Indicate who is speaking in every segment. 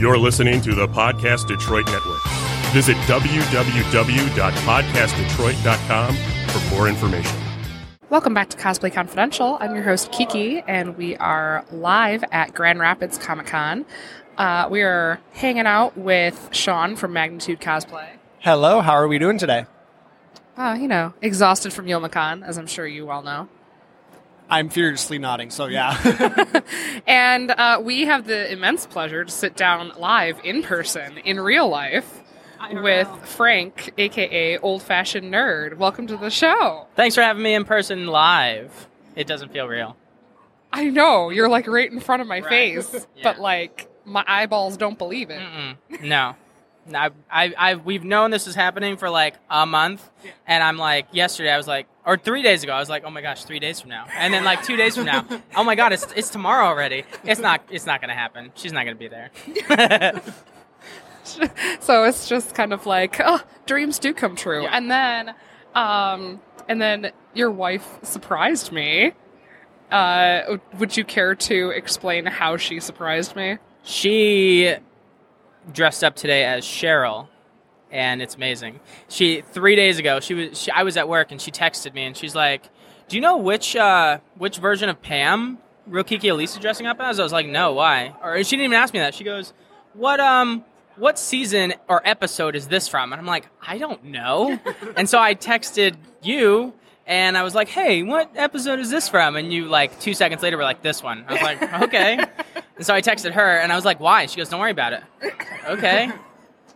Speaker 1: You're listening to the Podcast Detroit Network. Visit www.podcastdetroit.com for more information.
Speaker 2: Welcome back to Cosplay Confidential. I'm your host, Kiki, and we are live at Grand Rapids Comic Con. Uh, we are hanging out with Sean from Magnitude Cosplay.
Speaker 3: Hello, how are we doing today?
Speaker 2: Uh, you know, exhausted from Youmacon, as I'm sure you all know.
Speaker 3: I'm furiously nodding, so yeah.
Speaker 2: And uh, we have the immense pleasure to sit down live in person, in real life, with Frank, aka Old Fashioned Nerd. Welcome to the show.
Speaker 4: Thanks for having me in person live. It doesn't feel real.
Speaker 2: I know, you're like right in front of my
Speaker 4: Right.
Speaker 2: face,
Speaker 4: Yeah.
Speaker 2: but like my eyeballs don't believe it.
Speaker 4: Mm-mm. No. No, I, I, I, we've known this is happening for like a month, and I'm like, yesterday I was like, or three days ago, I was like, oh my gosh, three days from now, and then like two days from now, oh my god, it's it's tomorrow already. It's not, it's not gonna happen. She's not gonna be there.
Speaker 2: so it's just kind of like oh, dreams do come true
Speaker 4: Yeah.
Speaker 2: and then um and then your wife surprised me uh would you care to explain how she surprised me
Speaker 4: She dressed up today as Cheryl, and it's amazing. She three days ago, she was she, I was at work, and she texted me, and she's like, "Do you know which uh, which version of Pam Rokiki Elise is dressing up as?" I was like, "No, why?" Or she didn't even ask me that. She goes, "What um." What season or episode is this from? And I'm like, I don't know. and so I texted you and I was like, hey, what episode is this from? And you, like, two seconds later were like, this one. I was like, okay. And so I texted her and I was like, why? She goes, don't worry about it. okay.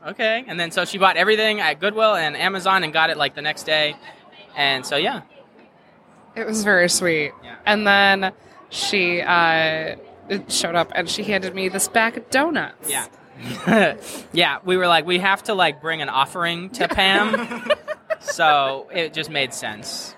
Speaker 4: Okay. And then so she bought everything at Goodwill and Amazon and got it like the next day. And so, yeah.
Speaker 2: it was very sweet
Speaker 4: Yeah.
Speaker 2: and then she uh showed up and she handed me this bag of donuts
Speaker 4: Yeah. yeah. We were like, we have to like bring an offering to Pam. so it just made sense.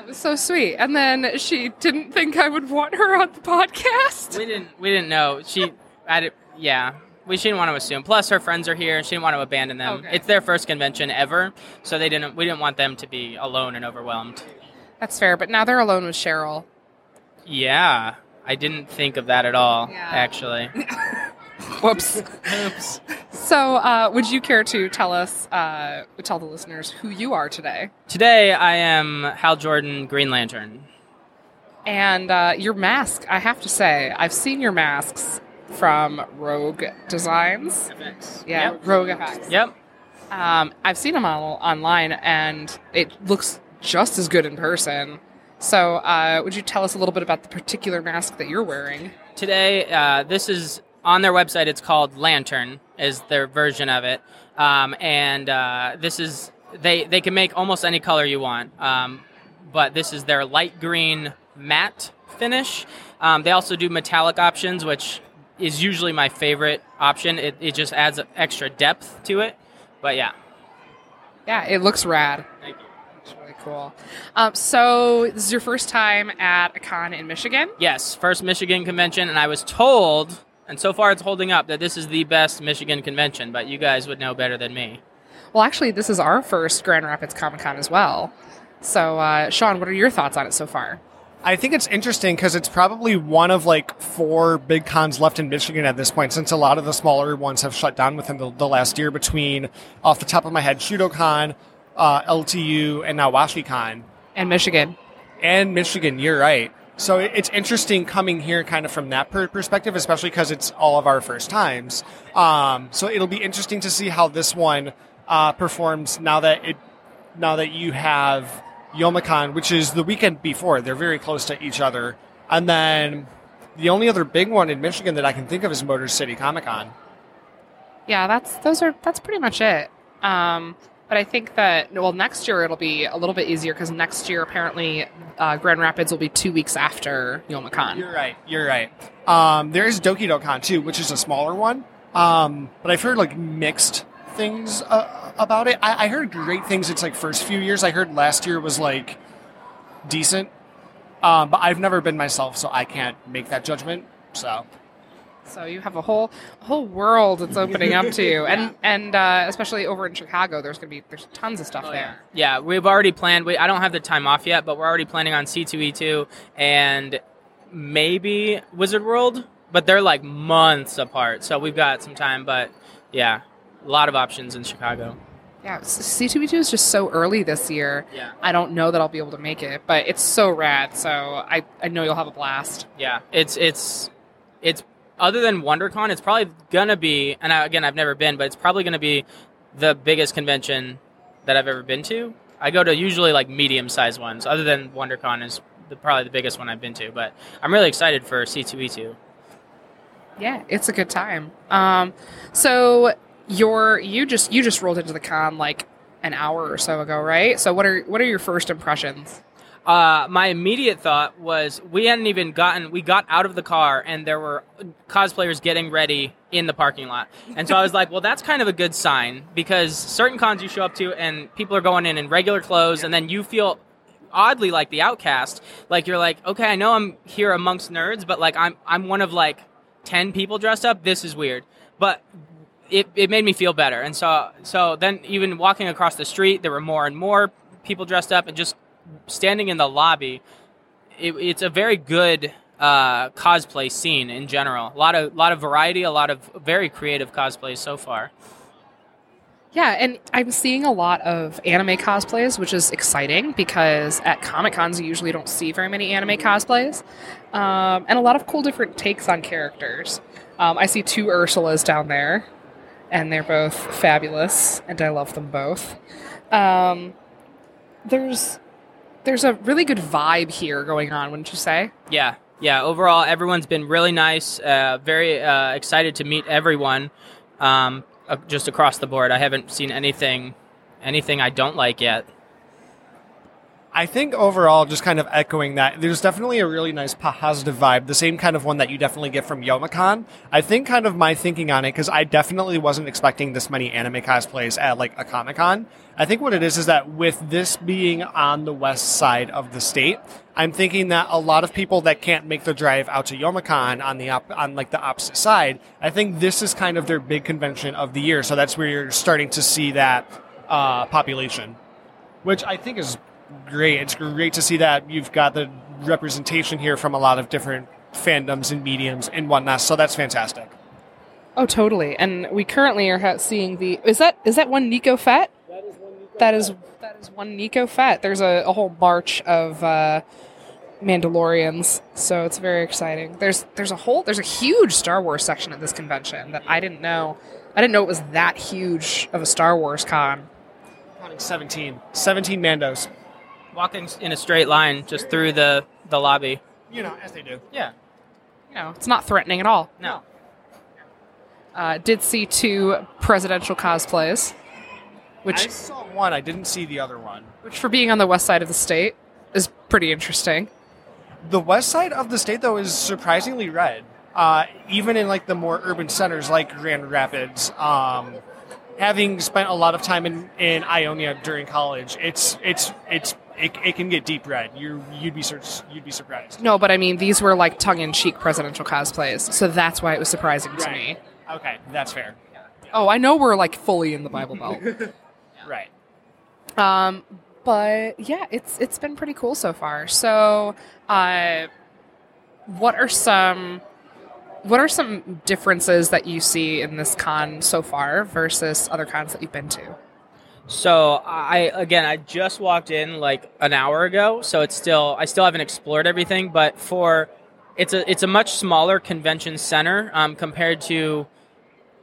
Speaker 2: That was so sweet and then she didn't think i would want her on the podcast
Speaker 4: We didn't, we didn't know. She, I did, yeah. We she didn't want to assume. Plus, her friends are here, she didn't want to abandon them.
Speaker 2: Okay.
Speaker 4: It's their first convention ever, so they didn't. We didn't want them to be alone and overwhelmed.
Speaker 2: that's fair but now they're alone with cheryl
Speaker 4: Yeah, I didn't think of that at all.
Speaker 2: Yeah.
Speaker 4: Actually,
Speaker 2: Whoops. Oops. So, uh, would you care to tell us, uh, tell the listeners who you are today?
Speaker 4: today I am Hal Jordan, Green Lantern.
Speaker 2: And uh, your mask, I have to say, I've seen your masks from Rogue Designs. Yeah,
Speaker 4: Yep.
Speaker 2: Rogue Effects.
Speaker 4: Yep.
Speaker 2: Um, I've seen them on, online, and it looks just as good in person. So, uh, would you tell us a little bit about the particular mask that you're wearing?
Speaker 4: Today, uh, this is on their website. It's called Lantern, is their version of it, um, and uh, this is they they can make almost any color you want, um, but this is their light green matte finish. Um, they also do metallic options, which is usually my favorite option. It, it just adds extra depth to it. But yeah,
Speaker 2: Yeah, it looks rad.
Speaker 4: thank you.
Speaker 2: It's really cool. Um, so, this is your first time at a con in Michigan?
Speaker 4: Yes, first Michigan convention, and I was told, and so far it's holding up, that this is the best Michigan convention. But you guys would know better than me.
Speaker 2: Well, actually, this is our first Grand Rapids Comic Con as well. So, uh, Sean, what are your thoughts on it so far?
Speaker 3: I think it's interesting because it's probably one of like four big cons left in Michigan at this point, since a lot of the smaller ones have shut down within the, the last year. Between, off the top of my head, ShutoCon, uh, LTU, and now WashiCon.
Speaker 2: And Michigan.
Speaker 3: and Michigan. You're right. So it's interesting coming here kind of from that per- perspective, especially because it's all of our first times. Um, so it'll be interesting to see how this one uh, performs now that it now that you have Youmacon, which is the weekend before. They're very close to each other, and then the only other big one in Michigan that I can think of is Motor City Comic Con.
Speaker 2: Yeah, that's those are that's pretty much it. Um, but I think that well, next year it'll be a little bit easier because next year apparently uh, Grand Rapids will be two weeks after Youmacon.
Speaker 3: You're right. You're right. Um, there is Doki Dokkan too, which is a smaller one. Um, but I've heard like mixed things uh, about it. I, I heard great things. It's like first few years. I heard last year was like decent, um, but I've never been myself, so I can't make that judgment. So
Speaker 2: So you have a whole a whole world that's opening up to you, and and uh, especially over in Chicago, there's gonna be there's tons of stuff there.
Speaker 4: Yeah, we've already planned. We, I don't have the time off yet, but we're already planning on C2E2 and maybe Wizard World but they're like months apart. So we've got some time, but yeah, a lot of options in Chicago.
Speaker 2: Yeah, C two E two is just so early this year.
Speaker 4: Yeah.
Speaker 2: I don't know that I'll be able to make it, but it's so rad. So I, I know you'll have a blast.
Speaker 4: Yeah, it's it's it's other than WonderCon, it's probably gonna be, and I, again, I've never been, but it's probably gonna be the biggest convention that I've ever been to. I go to usually like medium sized ones. Other than WonderCon is the, probably the biggest one I've been to, but I'm really excited for C2E2.
Speaker 2: Yeah, it's a good time. Um, so you're you just you just rolled into the con like an hour or so ago, right? So what are what are your first impressions?
Speaker 4: Uh, my immediate thought was we hadn't even gotten we got out of the car and there were cosplayers getting ready in the parking lot. And so i was like well that's kind of a good sign because certain cons you show up to and people are going in in regular clothes and then you feel oddly like the outcast. Like you're like okay i know i'm here amongst nerds but like i'm i'm one of like 10 people dressed up. This is weird. But it, it made me feel better. And so so then even walking across the street there were more and more people dressed up and just standing in the lobby, it, it's a very good uh, cosplay scene in general. A lot of lot of variety, a lot of very creative cosplays so far.
Speaker 2: Yeah, and I'm seeing a lot of anime cosplays, which is exciting because at Comic Cons you usually don't see very many anime cosplays, um, and a lot of cool different takes on characters. Um, I see two Ursulas down there, and they're both fabulous, and I love them both. Um, there's there's a really good vibe here going on, wouldn't you say?
Speaker 4: Yeah, yeah. Overall, everyone's been really nice. Uh, very uh, excited to meet everyone, um, uh, just across the board. I haven't seen anything, anything I don't like yet.
Speaker 3: I think overall, just kind of echoing that, there's definitely a really nice positive vibe, the same kind of one that you definitely get from Youmacon. I think kind of my thinking on it, because I definitely wasn't expecting this many anime cosplays at like a Comic Con. I think what it is is that with this being on the west side of the state, I'm thinking that a lot of people that can't make the drive out to Youmacon on the op- on like the opposite side, I think this is kind of their big convention of the year. So that's where you're starting to see that uh, population, which I think is great. It's great to see that you've got the representation here from a lot of different fandoms and mediums and whatnot. So that's fantastic.
Speaker 2: Oh, totally. And we currently are seeing the is that is that one Nico Fett? That is that is one Nico Fett. There's a, a whole march of uh, Mandalorians, so it's very exciting. There's there's a whole there's a huge Star Wars section at this convention that I didn't know. I didn't know it was that huge of a Star Wars con.
Speaker 3: Counting 17. 17 Mandos.
Speaker 4: Walking in a straight line just through the the lobby.
Speaker 3: You know, as they do.
Speaker 4: Yeah.
Speaker 2: You know, it's not threatening at all.
Speaker 4: No.
Speaker 2: Uh, did see two presidential cosplays, which
Speaker 3: I saw one. I didn't see the other one.
Speaker 2: which for being on the west side of the state is pretty interesting.
Speaker 3: The west side of the state, though, is surprisingly red. Uh, even in like the more urban centers like Grand Rapids. Um, having spent a lot of time in, in Ionia during college, it's it's it's it, it can get deep red. You you'd be sur- you'd be surprised.
Speaker 2: No, but I mean these were like tongue-in-cheek presidential cosplays, so that's why it was surprising to me.
Speaker 3: Okay, that's fair.
Speaker 2: Oh, I know we're like fully in the Bible Belt.
Speaker 3: Right.
Speaker 2: Um, but yeah, it's it's been pretty cool so far. So, uh, what are some what are some differences that you see in this con so far versus other cons that you've been to?
Speaker 4: So I again I just walked in like an hour ago, so it's still I still haven't explored everything, but for it's a it's a much smaller convention center um, compared to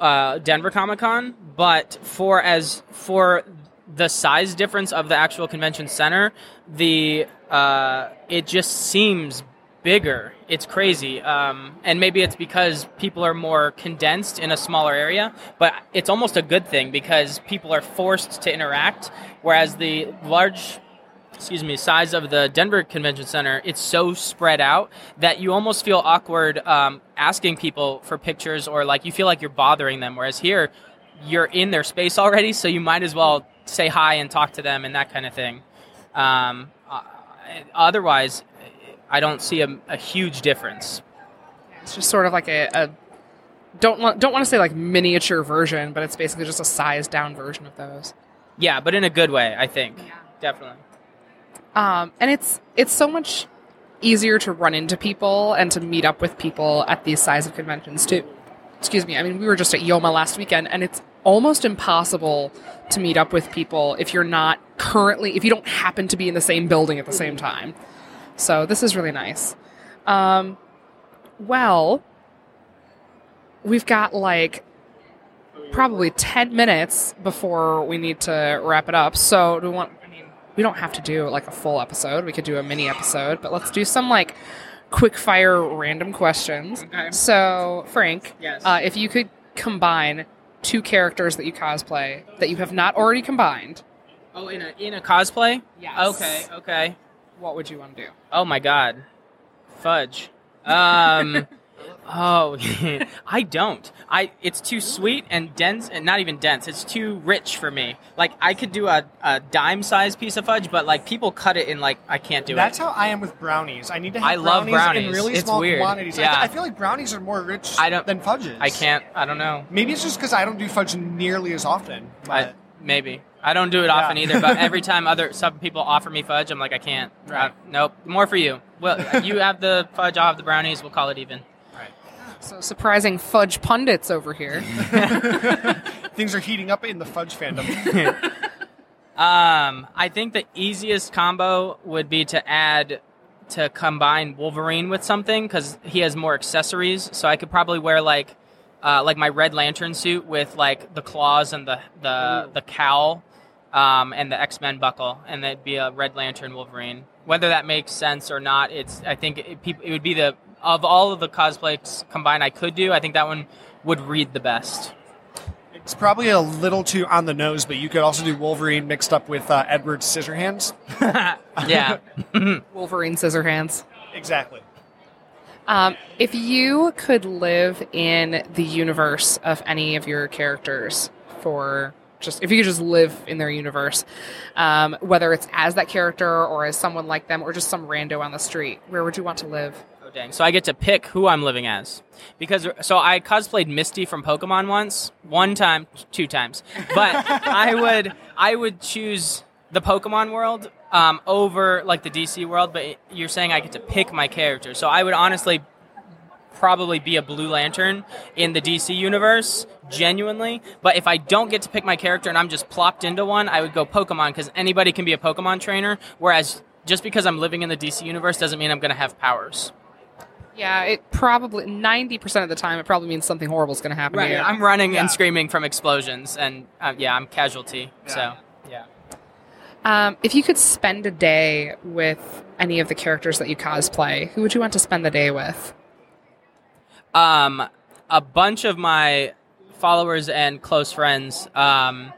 Speaker 4: uh, Denver Comic Con, but for as for the size difference of the actual convention center, the uh, it just seems bigger. It's crazy, um, and maybe it's because people are more condensed in a smaller area. But it's almost a good thing because people are forced to interact, whereas the large excuse me, size of the Denver Convention Center, it's so spread out that you almost feel awkward um, asking people for pictures or like you feel like you're bothering them. Whereas here, you're in their space already, so you might as well say hi and talk to them and that kind of thing. Um, uh, otherwise, I don't see a, a huge difference.
Speaker 2: It's just sort of like a, a don't want, don't want to say like miniature version, but it's basically just a sized down version of those.
Speaker 4: Yeah, but in a good way, I think. Definitely.
Speaker 2: Um, and it's it's so much easier to run into people and to meet up with people at these size of conventions too. Excuse me. I mean, we were just at Youma last weekend, and it's almost impossible to meet up with people if you're not currently if you don't happen to be in the same building at the same time. So this is really nice. Um, well, we've got like probably 10 minutes before we need to wrap it up. So, do we want, I mean, we don't have to do like a full episode. We could do a mini episode, but let's do some like quick fire random questions.
Speaker 4: Okay.
Speaker 2: So, Frank,
Speaker 4: Yes.
Speaker 2: uh, if you could combine two characters that you cosplay that you have not already combined,
Speaker 4: Oh, in a in a cosplay?
Speaker 2: Yes.
Speaker 4: Okay, okay.
Speaker 2: What would you want to do?
Speaker 4: Oh my god. Fudge. Um Oh, I don't. I it's too sweet and dense and not even dense. It's too rich for me. Like I could do a, a dime sized piece of fudge, but like people cut it in like I can't do it.
Speaker 3: That's
Speaker 4: it.
Speaker 3: how I am with brownies. I need to have
Speaker 4: I love
Speaker 3: brownies,
Speaker 4: brownies.
Speaker 3: in really
Speaker 4: It's
Speaker 3: small
Speaker 4: weird.
Speaker 3: quantities. I,
Speaker 4: Yeah.
Speaker 3: I feel like brownies are more rich
Speaker 4: I don't-
Speaker 3: than fudges.
Speaker 4: I can't. I don't know.
Speaker 3: Maybe it's just because I don't do fudge nearly as often.
Speaker 4: I,
Speaker 3: But
Speaker 4: maybe. I don't do it often
Speaker 3: Yeah.
Speaker 4: either, but every time other some people offer me fudge, I'm like I can't.
Speaker 3: Right.
Speaker 4: Uh, nope. More for you. Well, you have the fudge, I'll have the brownies. We'll call it even.
Speaker 2: So, surprising fudge pundits over here.
Speaker 3: things are heating up in the fudge fandom.
Speaker 4: Um, I think the easiest combo would be to add to combine Wolverine with something because he has more accessories. So I could probably wear like uh, like my Red Lantern suit with like the claws and the the the cowl, um, and the X Men buckle, and that'd be a Red Lantern Wolverine. Whether that makes sense or not, it's I think it, peop- it would be the of all of the cosplays combined I could do. I think that one would read the best.
Speaker 3: it's probably a little too on the nose, but you could also do Wolverine mixed up with uh, Edward Scissorhands.
Speaker 4: yeah.
Speaker 2: Wolverine Scissorhands.
Speaker 3: Exactly.
Speaker 2: Um, if you could live in the universe of any of your characters for just if you could just live in their universe, um, whether it's as that character or as someone like them or just some rando on the street, where would you want to live?
Speaker 4: Oh dang! So I get to pick who I'm living as because so I cosplayed Misty from Pokemon once, one time, two times, but I would I would choose the Pokemon world um, over like the DC world. But you're saying I get to pick my character, so I would honestly probably be a Blue Lantern in the DC universe, genuinely. But if I don't get to pick my character and I'm just plopped into one, I would go Pokemon because anybody can be a Pokemon trainer. Whereas just because I'm living in the DC universe doesn't mean I'm going to have powers.
Speaker 2: Yeah, it probably ninety percent of the time it probably means something horrible is going to happen to you.
Speaker 4: I'm running
Speaker 3: Yeah.
Speaker 4: and screaming from explosions, and uh, yeah, I'm casualty. So yeah.
Speaker 2: Um, if you could spend a day with any of the characters that you cosplay, who would you want to spend the day with?
Speaker 4: Um, a bunch of my followers and close friends um,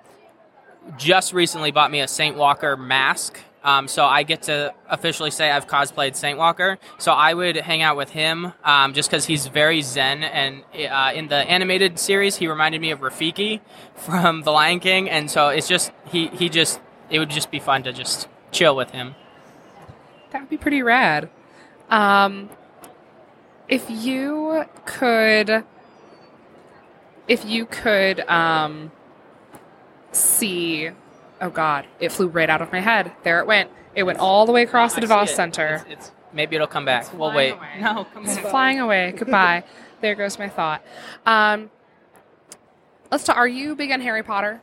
Speaker 4: just recently bought me a Saint Walker mask. Um, so I get to officially say I've cosplayed Saint Walker. So I would hang out with him um, just because he's very zen. And uh, in the animated series, he reminded me of Rafiki from The Lion King. And so it's just he he just it would just be fun to just chill with him.
Speaker 2: That would be pretty rad. Um, if you could, if you could um, see, oh god, it flew right out of my head. There it went. It went all the way across the DeVos
Speaker 4: it.
Speaker 2: Center.
Speaker 4: It's, it's- maybe it'll come back. we'll wait.
Speaker 2: away.
Speaker 4: No, come
Speaker 2: It's
Speaker 4: back.
Speaker 2: flying away. Goodbye. there goes my thought. Um, let's talk. Are you big on Harry Potter?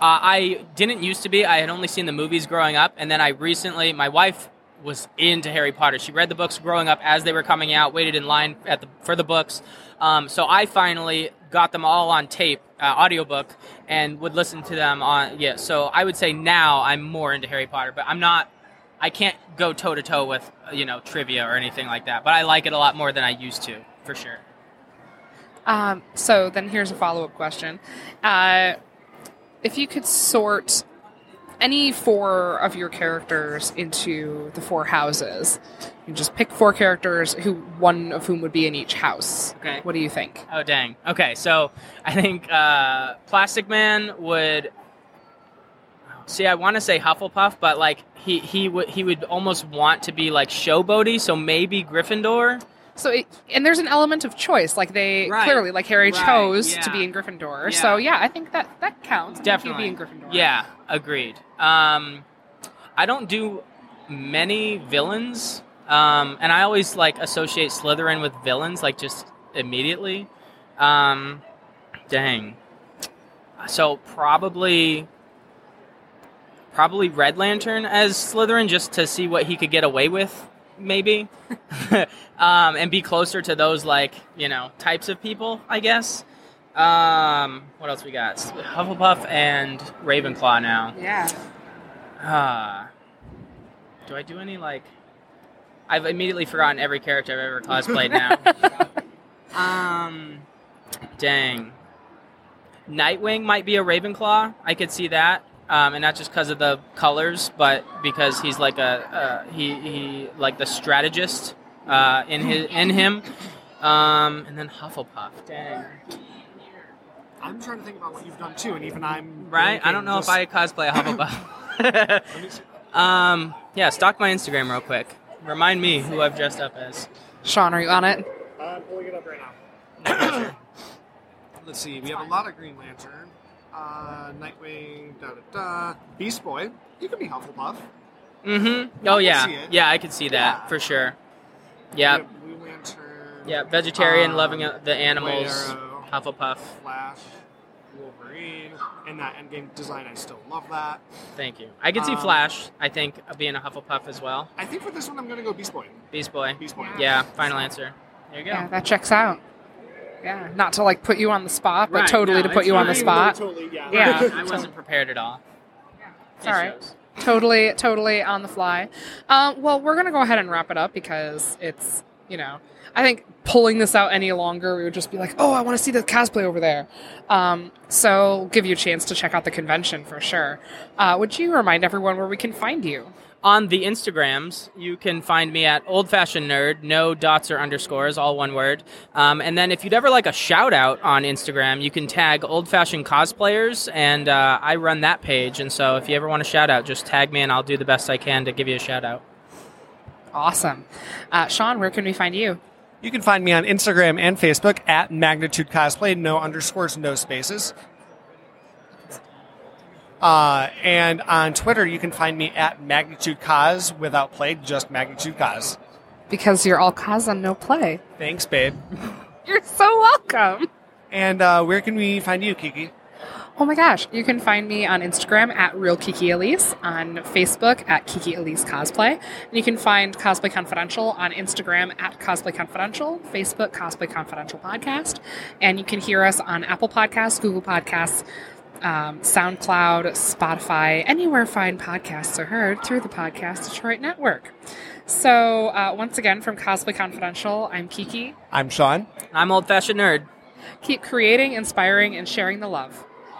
Speaker 4: Uh, I didn't used to be. I had only seen the movies growing up, and then I recently, my wife was into Harry Potter. She read the books growing up as they were coming out, waited in line at the for the books. Um, so I finally got them all on tape, uh, audiobook, and would listen to them on. Yeah, so I would say now I'm more into Harry Potter, but I'm not. I can't go toe to toe with you know trivia or anything like that, but I like it a lot more than I used to, for sure.
Speaker 2: Um, so then here's a follow up question. Uh, if you could sort any four of your characters into the four houses, you just pick four characters who one of whom would be in each house.
Speaker 4: Okay.
Speaker 2: What do you think?
Speaker 4: Oh dang. Okay, so I think uh, Plastic Man would. See, I want to say Hufflepuff, but like he he would he would almost want to be like showboaty, so maybe Gryffindor.
Speaker 2: So, it, and there's an element of choice. Like they
Speaker 4: Right.
Speaker 2: clearly, like Harry
Speaker 4: Right,
Speaker 2: chose
Speaker 4: yeah.
Speaker 2: to be in Gryffindor.
Speaker 4: Yeah.
Speaker 2: So yeah, I think that that counts. I
Speaker 4: Definitely.
Speaker 2: be in Gryffindor.
Speaker 4: Yeah, agreed. Um, I don't do many villains, Um, and I always like associate Slytherin with villains, like just immediately. Um, dang. So probably, probably Red Lantern as Slytherin, just to see what he could get away with, maybe, um, and be closer to those like you know types of people, I guess. Um, what else we got? Hufflepuff and Ravenclaw now.
Speaker 2: Yeah.
Speaker 4: Ah. do I do any like? I've immediately forgotten every character I've ever cosplayed now. um, dang. Nightwing might be a Ravenclaw. I could see that, um, and not just because of the colors, but because he's like a uh, he he like the strategist uh, in his in him. Um, and then Hufflepuff. Dang.
Speaker 3: I'm trying to think about what you've done too, and even I'm
Speaker 4: Right? I don't know if I cosplay a Hufflepuff. um, yeah, stalk my Instagram real quick. Remind me who I've dressed up as.
Speaker 2: Sean, are you on it?
Speaker 3: I'm pulling it up right now. Let's see. We have a lot of Green Lantern, uh, Nightwing, da da da. Beast Boy. You can be Hufflepuff.
Speaker 4: Mm-hmm. Oh yeah, yeah, I could see that
Speaker 3: Yeah.
Speaker 4: for sure. Yeah,
Speaker 3: Blue Lantern.
Speaker 4: yeah, vegetarian,
Speaker 3: um,
Speaker 4: loving uh, the animals.
Speaker 3: Arrow,
Speaker 4: Hufflepuff.
Speaker 3: Flash, Wolverine, and that Endgame design. I still love that.
Speaker 4: Thank you. I could see
Speaker 3: Um,
Speaker 4: Flash. I think being a Hufflepuff as well.
Speaker 3: I think for this one, I'm gonna go Beast Boy.
Speaker 4: Beast Boy.
Speaker 3: Beast Boy.
Speaker 4: Yeah, final answer. There you go.
Speaker 2: Yeah, that checks out. Yeah, not to like put you on the spot, but
Speaker 4: Right,
Speaker 2: totally
Speaker 4: no,
Speaker 2: to put
Speaker 4: it's
Speaker 2: you on the spot.
Speaker 3: Totally, yeah.
Speaker 2: Yeah.
Speaker 4: I wasn't prepared at all.
Speaker 2: It's all right. Totally, totally on the fly. Um, well, we're gonna go ahead and wrap it up because it's you know I think pulling this out any longer, we would just be like, oh, I want to see the cosplay over there. Um, so give you a chance to check out the convention for sure. Uh, would you remind everyone where we can find you?
Speaker 4: On the Instagrams, you can find me at Old Fashioned Nerd, no dots or underscores, all one word. Um, and then if you'd ever like a shout out on Instagram, you can tag Old Fashioned Cosplayers, and uh, I run that page. And so if you ever want a shout out, just tag me and I'll do the best I can to give you a shout out.
Speaker 2: Awesome, uh, Sean. Where can we find you?
Speaker 3: You can find me on Instagram and Facebook at Magnitude Cosplay, no underscores, no spaces. Uh, and on Twitter, you can find me at Magnitude Cos without play, just Magnitude Cos.
Speaker 2: Because you're all cause and no play.
Speaker 3: Thanks, babe.
Speaker 2: You're so welcome.
Speaker 3: And uh, where can we find you, Kiki?
Speaker 2: Oh my gosh, you can find me on Instagram at Real Kiki Elise, on Facebook at Kiki Elise Cosplay, and you can find Cosplay Confidential on Instagram at Cosplay Confidential, Facebook Cosplay Confidential Podcast, and you can hear us on Apple Podcasts, Google Podcasts, um, SoundCloud, Spotify, anywhere fine podcasts are heard through the Podcast Detroit Network. So, uh, once again, from Cosplay Confidential, I'm Kiki.
Speaker 3: I'm Sean.
Speaker 4: I'm Old Fashioned Nerd.
Speaker 2: Keep creating, inspiring, and sharing the love.